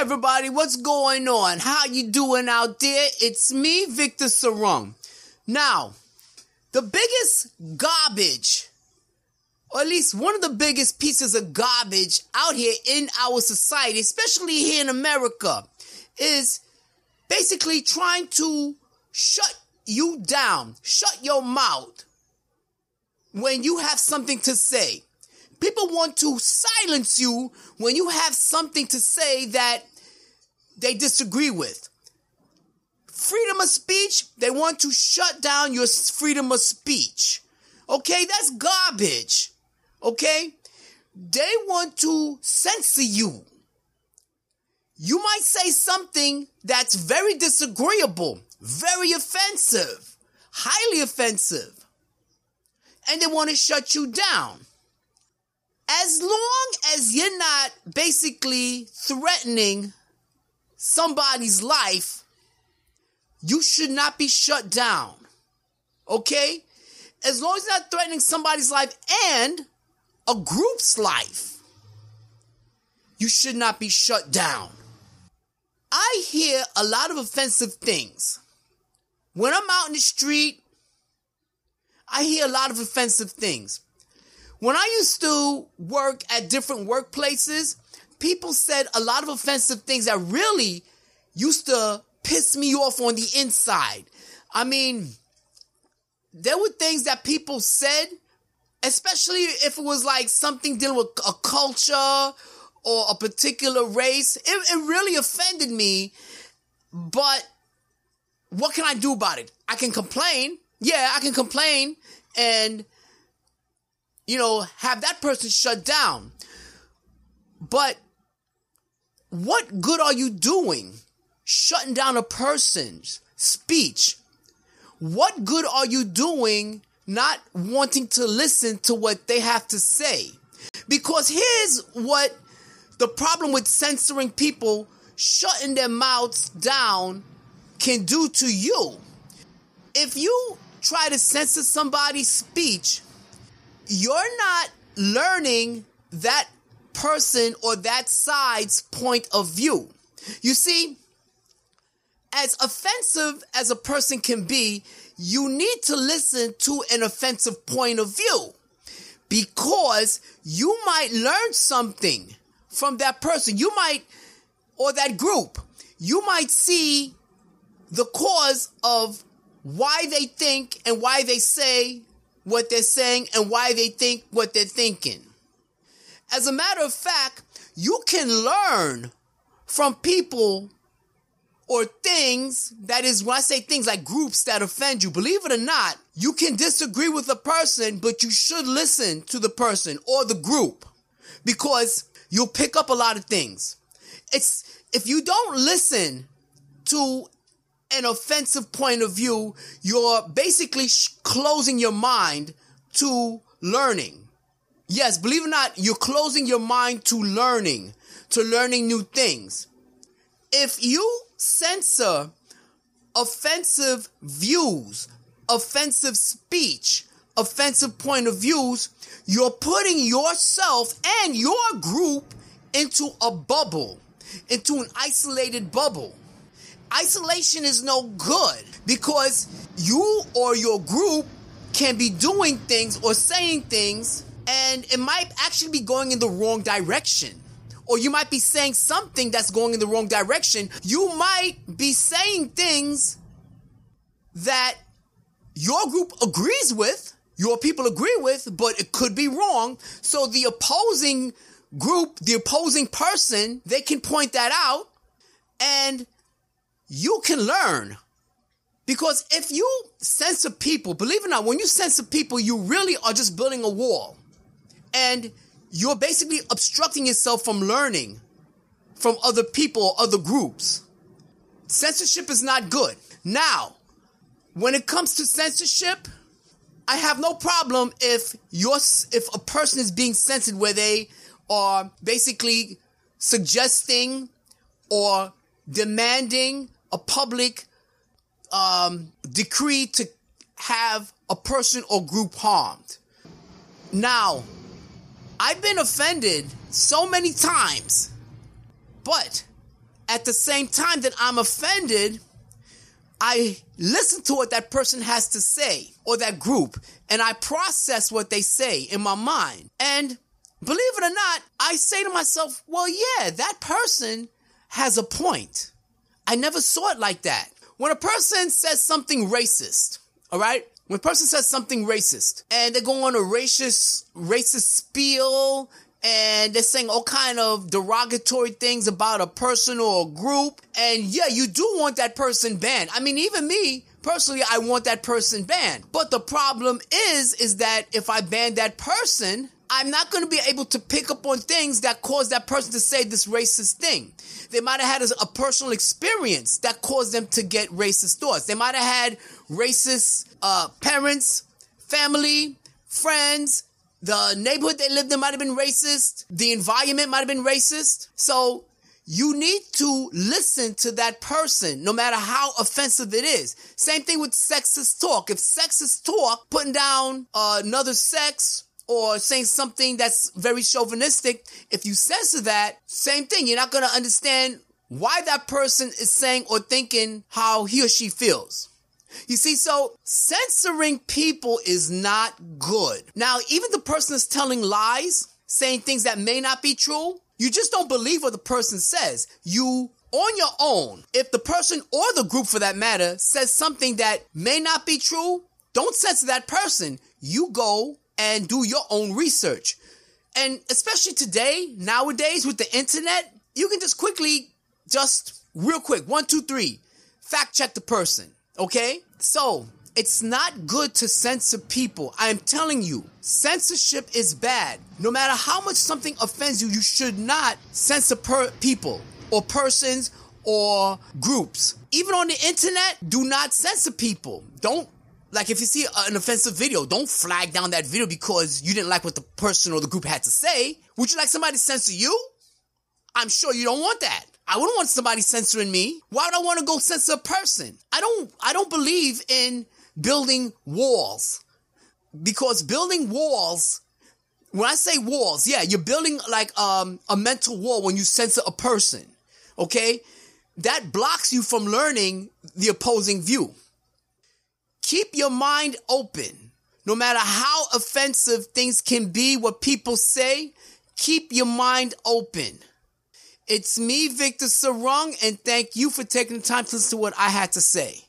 everybody, what's going on? How you doing out there? It's me, Victor Sarung. Now, the biggest garbage, or at least one of the biggest pieces of garbage out here in our society, especially here in America, is basically trying to shut you down, shut your mouth when you have something to say. People want to silence you when you have something to say that they disagree with. Freedom of speech, they want to shut down your freedom of speech. Okay, that's garbage. Okay? They want to censor you. You might say something that's very disagreeable, very offensive, highly offensive, and they want to shut you down as long as you're not basically threatening somebody's life, you should not be shut down. Okay? As long as you're not threatening somebody's life and a group's life, you should not be shut down. I hear a lot of offensive things. When I'm out in the street, I hear a lot of offensive things. When I used to work at different workplaces, people said a lot of offensive things that really used to piss me off on the inside. I mean, there were things that people said, especially if it was like something dealing with a culture or a particular race. It, it really offended me, but what can I do about it? I can complain. Yeah, I can complain and you know, have that person shut down. But what good are you doing shutting down a person's speech? What good are you doing not wanting to listen to what they have to say? Because here's what the problem with censoring people, shutting their mouths down, can do to you. If you try to censor somebody's speech, you're not learning that person or that side's point of view. You see, as offensive as a person can be, you need to listen to an offensive point of view because you might learn something from that person. You might, or that group, you might see the cause of why they think and why they say what they're saying and why they think what they're thinking. As a matter of fact, you can learn from people or things that is when I say things like groups that offend you, believe it or not, you can disagree with a person, but you should listen to the person or the group because you'll pick up a lot of things. It's if you don't listen to an offensive point of view, you're basically sh- closing your mind to learning. Yes, believe it or not, you're closing your mind to learning, to learning new things. If you censor offensive views, offensive speech, offensive point of views, you're putting yourself and your group into a bubble, into an isolated bubble. Isolation is no good because you or your group can be doing things or saying things and it might actually be going in the wrong direction. Or you might be saying something that's going in the wrong direction. You might be saying things that your group agrees with, your people agree with, but it could be wrong. So the opposing group, the opposing person, they can point that out and you can learn. Because if you censor people, believe it or not, when you censor people, you really are just building a wall. And you're basically obstructing yourself from learning from other people other groups. Censorship is not good. Now, when it comes to censorship, I have no problem if your if a person is being censored where they are basically suggesting or demanding a public um, decree to have a person or group harmed. Now, I've been offended so many times, but at the same time that I'm offended, I listen to what that person has to say or that group and I process what they say in my mind. And believe it or not, I say to myself, well, yeah, that person has a point. I never saw it like that. When a person says something racist, all right? When a person says something racist and they go on a racist, racist spiel and they're saying all kind of derogatory things about a person or a group. And yeah, you do want that person banned. I mean, even me, personally, I want that person banned. But the problem is, is that if I ban that person, I'm not going to be able to pick up on things that cause that person to say this racist thing. They might have had a, a personal experience that caused them to get racist thoughts. They might have had racist uh, parents, family, friends, the neighborhood they lived in might have been racist. The environment might have been racist. So you need to listen to that person, no matter how offensive it is. Same thing with sexist talk. If sexist talk, putting down uh, another sex or saying something that's very chauvinistic, if you censor that, same thing. You're not going to understand why that person is saying or thinking how he or she feels. You see, so censoring people is not good. Now, even the person is telling lies, saying things that may not be true, you just don't believe what the person says. You, on your own, if the person or the group for that matter says something that may not be true, don't censor that person. You go and do your own research. And especially today, nowadays with the internet, you can just quickly, just real quick, one, two, three, fact check the person. Okay? So, it's not good to censor people. I am telling you, censorship is bad. No matter how much something offends you, you should not censor per- people or persons or groups. Even on the internet, do not censor people. Don't like if you see an offensive video, don't flag down that video because you didn't like what the person or the group had to say. Would you like somebody to censor you? I'm sure you don't want that. I wouldn't want somebody censoring me. Why would I want to go censor a person? I don't I don't believe in building walls. Because building walls when I say walls, yeah, you're building like um, a mental wall when you censor a person. Okay? That blocks you from learning the opposing view. Keep your mind open. No matter how offensive things can be, what people say, keep your mind open. It's me, Victor Sarung, and thank you for taking the time to listen to what I had to say.